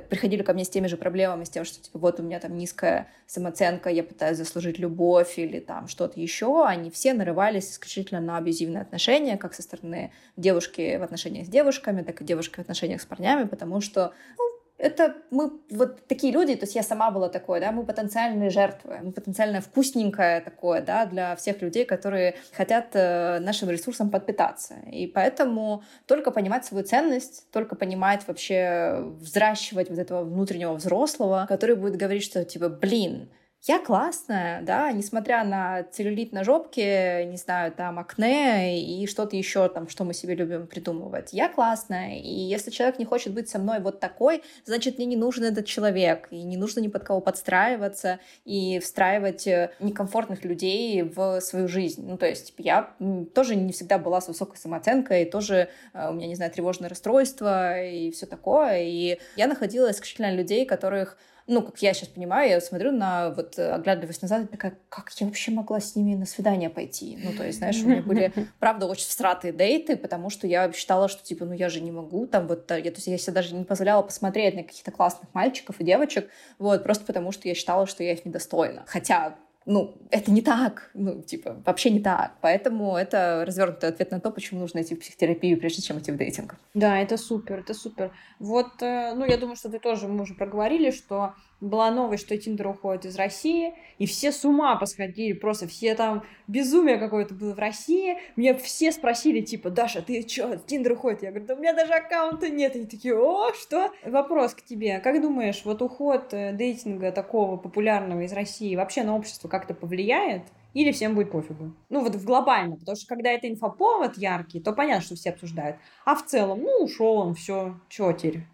S2: приходили ко мне с теми же проблемами, с тем, что типа вот у меня там низкая самооценка, я пытаюсь заслужить любовь или там что-то еще, они все нарывались исключительно на абьюзивные отношения, как со стороны девушки в отношениях с девушками, так и девушки в отношениях с парнями, потому что ну, это мы вот такие люди, то есть я сама была такой, да, мы потенциальные жертвы, мы потенциально вкусненькое такое, да, для всех людей, которые хотят э, нашим ресурсом подпитаться. И поэтому только понимать свою ценность, только понимать вообще, взращивать вот этого внутреннего взрослого, который будет говорить, что типа, блин, я классная, да, несмотря на целлюлит на жопке, не знаю, там, акне и что-то еще там, что мы себе любим придумывать. Я классная, и если человек не хочет быть со мной вот такой, значит, мне не нужен этот человек, и не нужно ни под кого подстраиваться и встраивать э, некомфортных людей в свою жизнь. Ну, то есть, я тоже не всегда была с высокой самооценкой, тоже э, у меня, не знаю, тревожное расстройство и все такое, и я находила исключительно людей, которых ну, как я сейчас понимаю, я смотрю на, вот, оглядываясь назад, такая, как я вообще могла с ними на свидание пойти? Ну, то есть, знаешь, у меня были, правда, очень всратые дейты, потому что я считала, что, типа, ну, я же не могу, там, вот, я, то есть, я себе даже не позволяла посмотреть на каких-то классных мальчиков и девочек, вот, просто потому что я считала, что я их недостойна. Хотя ну, это не так, ну, типа, вообще не так. Поэтому это развернутый ответ на то, почему нужно идти в психотерапию, прежде чем идти в дейтинг.
S1: Да, это супер, это супер. Вот, э, ну, я думаю, что ты тоже, мы уже проговорили, что была новость, что Тиндер уходит из России, и все с ума посходили, просто все там, безумие какое-то было в России. Мне все спросили, типа, Даша, ты чё, Тиндер уходит? Я говорю, да у меня даже аккаунта нет. Они такие, о, что? Вопрос к тебе. Как думаешь, вот уход э, дейтинга такого популярного из России вообще на общество как-то повлияет? Или всем будет пофигу? Ну, вот в глобально, потому что когда это инфоповод яркий, то понятно, что все обсуждают. А в целом, ну, ушел он, все, чё теперь?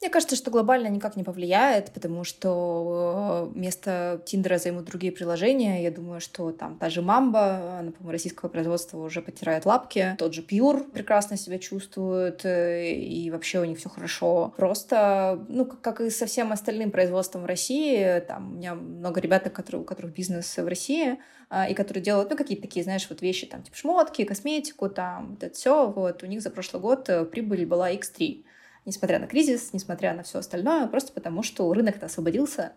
S2: Мне кажется, что глобально никак не повлияет, потому что э, место Тиндера займут другие приложения. Я думаю, что там та же Мамба, она, по-моему, российского производства уже потирает лапки. Тот же Пьюр прекрасно себя чувствует, э, и вообще у них все хорошо. Просто, ну, как и со всем остальным производством в России, там у меня много ребят, у которых бизнес в России, э, и которые делают, ну, какие-то такие, знаешь, вот вещи, там, типа шмотки, косметику, там, вот это все, вот, у них за прошлый год прибыль была X3 несмотря на кризис, несмотря на все остальное, просто потому что рынок-то освободился,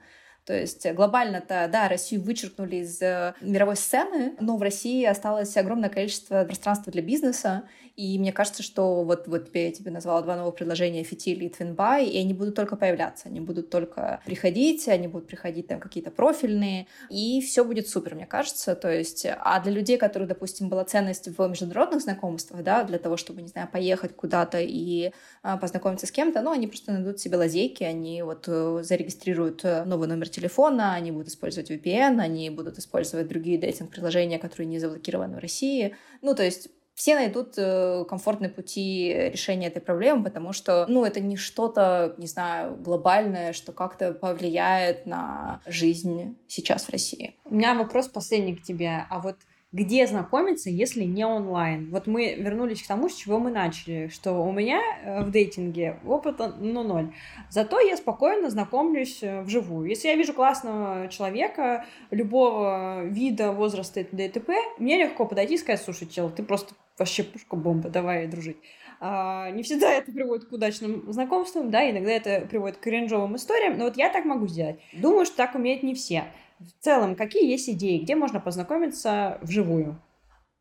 S2: То есть глобально-то, да, Россию вычеркнули из э, мировой сцены, но в России осталось огромное количество пространства для бизнеса, и мне кажется, что вот, вот я тебе назвала два новых предложения Фитиль и Твинбай, и они будут только появляться, они будут только приходить, они будут приходить там какие-то профильные, и все будет супер, мне кажется. То есть, а для людей, которые, допустим, была ценность в международных знакомствах, да, для того, чтобы, не знаю, поехать куда-то и а, познакомиться с кем-то, ну, они просто найдут себе лазейки, они вот э, зарегистрируют э, новый номер телефона, они будут использовать VPN, они будут использовать другие дейтинг-приложения, которые не заблокированы в России. Ну, то есть все найдут э, комфортные пути решения этой проблемы, потому что, ну, это не что-то, не знаю, глобальное, что как-то повлияет на жизнь сейчас в России.
S1: У меня вопрос последний к тебе. А вот где знакомиться, если не онлайн. Вот мы вернулись к тому, с чего мы начали, что у меня э, в дейтинге опыта ну ноль. Зато я спокойно знакомлюсь э, вживую. Если я вижу классного человека любого вида, возраста и т.д. мне легко подойти и сказать, слушай, чел, ты просто вообще пушка-бомба, давай дружить. А, не всегда это приводит к удачным знакомствам, да, иногда это приводит к кринжовым историям, но вот я так могу сделать. Думаю, что так умеют не все. В целом, какие есть идеи, где можно познакомиться вживую?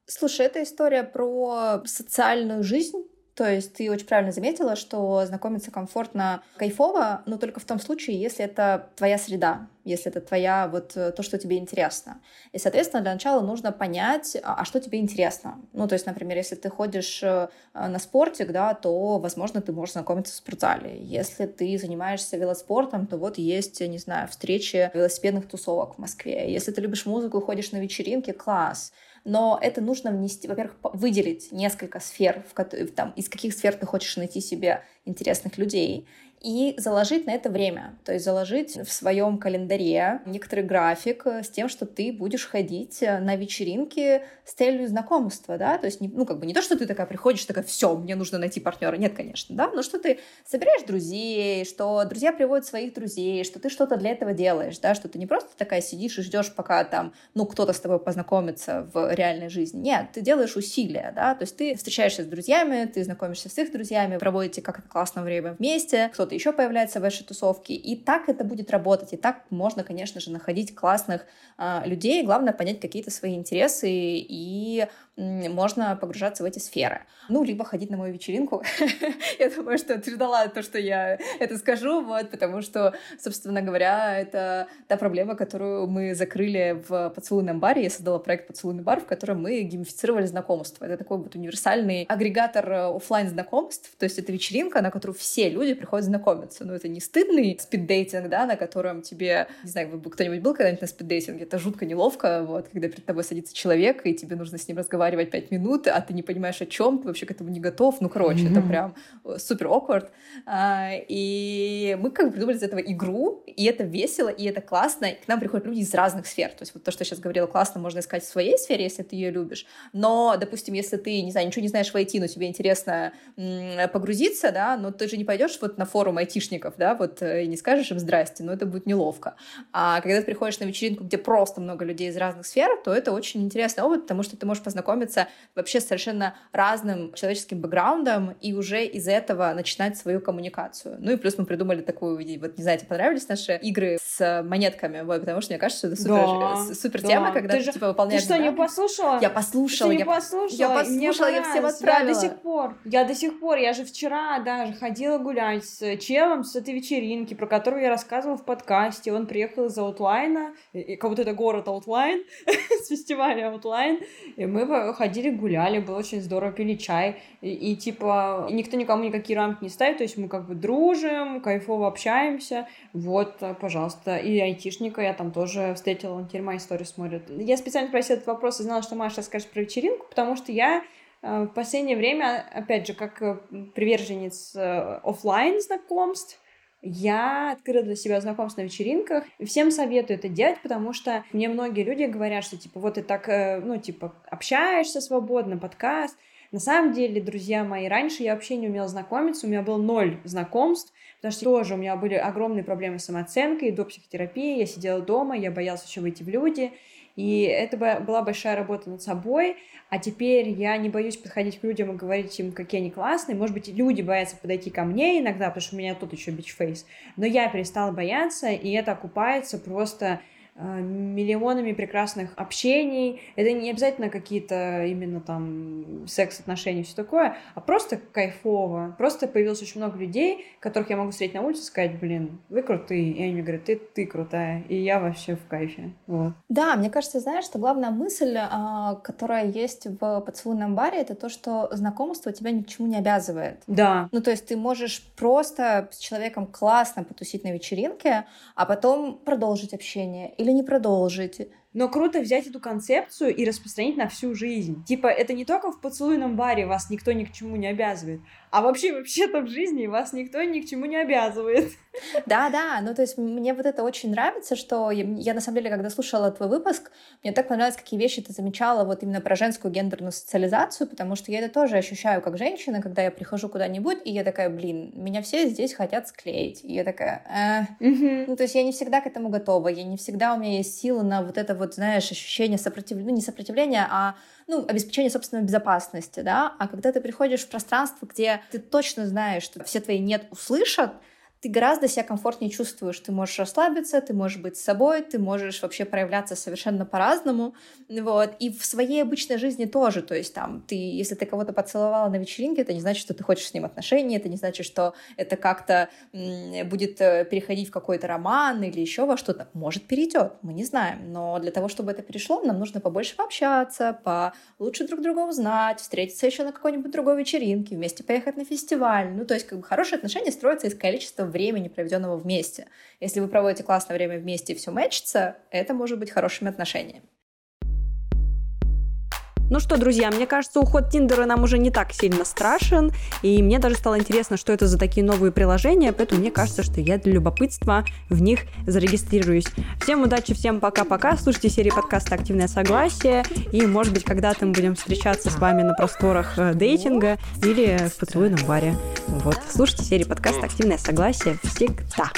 S2: Слушай, это история про социальную жизнь, то есть ты очень правильно заметила, что знакомиться комфортно, кайфово, но только в том случае, если это твоя среда, если это твоя вот э, то, что тебе интересно. И, соответственно, для начала нужно понять, а, а что тебе интересно. Ну, то есть, например, если ты ходишь э, на спортик, да, то, возможно, ты можешь знакомиться в спортзале. Если ты занимаешься велоспортом, то вот есть, не знаю, встречи велосипедных тусовок в Москве. Если ты любишь музыку ходишь на вечеринки, класс но это нужно внести, во-первых, выделить несколько сфер, в, там, из каких сфер ты хочешь найти себе интересных людей, и заложить на это время. То есть заложить в своем календаре некоторый график э, с тем, что ты будешь ходить э, на вечеринки с целью знакомства, да, то есть, ну, как бы не то, что ты такая приходишь, такая, все, мне нужно найти партнера, нет, конечно, да, но что ты собираешь друзей, что друзья приводят своих друзей, что ты что-то для этого делаешь, да, что ты не просто такая сидишь и ждешь, пока там, ну, кто-то с тобой познакомится в реальной жизни, нет, ты делаешь усилия, да, то есть ты встречаешься с друзьями, ты знакомишься с их друзьями, проводите как-то классное время вместе, кто кто-то еще появляется в вашей тусовке, и так это будет работать, и так можно, конечно же, находить классных а, людей, главное понять какие-то свои интересы и можно погружаться в эти сферы. Ну, либо ходить на мою вечеринку. я думаю, что ты ждала то, что я это скажу, вот, потому что, собственно говоря, это та проблема, которую мы закрыли в поцелуйном баре. Я создала проект «Поцелуйный бар», в котором мы геймифицировали знакомства. Это такой вот универсальный агрегатор э, офлайн знакомств, то есть это вечеринка, на которую все люди приходят знакомиться. Но это не стыдный спиддейтинг, да, на котором тебе, не знаю, кто-нибудь был когда-нибудь на спиддейтинге, это жутко неловко, вот, когда перед тобой садится человек, и тебе нужно с ним разговаривать разговаривать пять минут, а ты не понимаешь, о чем ты вообще к этому не готов. Ну, короче, mm-hmm. это прям э, супер awkward. А, и мы как бы придумали из этого игру, и это весело, и это классно. И к нам приходят люди из разных сфер. То есть вот то, что я сейчас говорила, классно можно искать в своей сфере, если ты ее любишь. Но, допустим, если ты, не знаю, ничего не знаешь в IT, но тебе интересно погрузиться, да, но ты же не пойдешь вот на форум айтишников, да, вот э, и не скажешь им здрасте, но это будет неловко. А когда ты приходишь на вечеринку, где просто много людей из разных сфер, то это очень интересный опыт, потому что ты можешь познакомиться знакомиться вообще с совершенно разным человеческим бэкграундом и уже из этого начинать свою коммуникацию. Ну и плюс мы придумали такую, вот не знаю, тебе понравились наши игры с монетками, вот, потому что мне кажется, что это супер, да, супер да. тема, когда ты, же, типа выполняешь...
S1: Ты что, не послушала?
S2: Я послушала.
S1: Ты не
S2: я,
S1: послушала?
S2: Я послушала, я всем отправила.
S1: Я до сих пор, я до сих пор, я же вчера даже ходила гулять с челом с этой вечеринки, про которую я рассказывала в подкасте. Он приехал из Outline а, и, как будто это город Outline, с фестиваля Outline, и мы ходили, гуляли, было очень здорово, пили чай, и, и типа никто никому никакие рамки не ставит, то есть мы как бы дружим, кайфово общаемся, вот, пожалуйста, и айтишника я там тоже встретила, он теперь мои истории смотрит. Я специально спросила этот вопрос и знала, что Маша расскажет про вечеринку, потому что я э, в последнее время, опять же, как э, приверженец э, офлайн знакомств, я открыла для себя знакомств на вечеринках. Всем советую это делать, потому что мне многие люди говорят, что типа вот ты так, э, ну, типа, общаешься свободно, подкаст. На самом деле, друзья мои, раньше я вообще не умела знакомиться, у меня было ноль знакомств, потому что тоже у меня были огромные проблемы с самооценкой, до психотерапии, я сидела дома, я боялась еще выйти в люди, И это была большая работа над собой, а теперь я не боюсь подходить к людям и говорить им, какие они классные. Может быть, люди боятся подойти ко мне иногда, потому что у меня тут еще бичфейс. Но я перестала бояться, и это окупается просто миллионами прекрасных общений. Это не обязательно какие-то именно там секс-отношения, все такое, а просто кайфово. Просто появилось очень много людей, которых я могу встретить на улице и сказать, блин, вы крутые. И они мне говорят, ты, ты крутая. И я вообще в кайфе. Вот.
S2: Да, мне кажется, знаешь, что главная мысль, а, которая есть в поцелуйном баре, это то, что знакомство тебя ни к чему не обязывает.
S1: Да.
S2: Ну, то есть ты можешь просто с человеком классно потусить на вечеринке, а потом продолжить общение. Или или не продолжите.
S1: Но круто взять эту концепцию и распространить на всю жизнь. Типа, это не только в поцелуйном баре вас никто ни к чему не обязывает, а вообще, вообще-то в жизни вас никто ни к чему не обязывает.
S2: Да, да, ну то есть мне вот это очень нравится, что я, я на самом деле, когда слушала твой выпуск, мне так понравилось, какие вещи ты замечала вот именно про женскую гендерную социализацию, потому что я это тоже ощущаю как женщина, когда я прихожу куда-нибудь, и я такая, блин, меня все здесь хотят склеить. И я такая, э. угу. ну то есть я не всегда к этому готова, я не всегда у меня есть силы на вот это вот, знаешь, ощущение сопротивления, ну не сопротивления, а ну, обеспечение собственной безопасности, да, а когда ты приходишь в пространство, где ты точно знаешь, что все твои «нет» услышат, ты гораздо себя комфортнее чувствуешь. Ты можешь расслабиться, ты можешь быть собой, ты можешь вообще проявляться совершенно по-разному. Вот. И в своей обычной жизни тоже. То есть там, ты, если ты кого-то поцеловала на вечеринке, это не значит, что ты хочешь с ним отношения, это не значит, что это как-то будет э, переходить в какой-то роман или еще во что-то. Может, перейдет, мы не знаем. Но для того, чтобы это перешло, нам нужно побольше пообщаться, по лучше друг друга узнать, встретиться еще на какой-нибудь другой вечеринке, вместе поехать на фестиваль. Ну, то есть, как бы хорошие отношения строятся из количества времени, проведенного вместе. Если вы проводите классное время вместе и все мэчится, это может быть хорошими отношениями.
S1: Ну что, друзья, мне кажется, уход Тиндера нам уже не так сильно страшен, и мне даже стало интересно, что это за такие новые приложения, поэтому мне кажется, что я для любопытства в них зарегистрируюсь. Всем удачи, всем пока-пока, слушайте серии подкаста «Активное согласие», и, может быть, когда-то мы будем встречаться с вами на просторах э, дейтинга или в поцелуйном баре. Вот, слушайте серии подкаста «Активное согласие» всегда.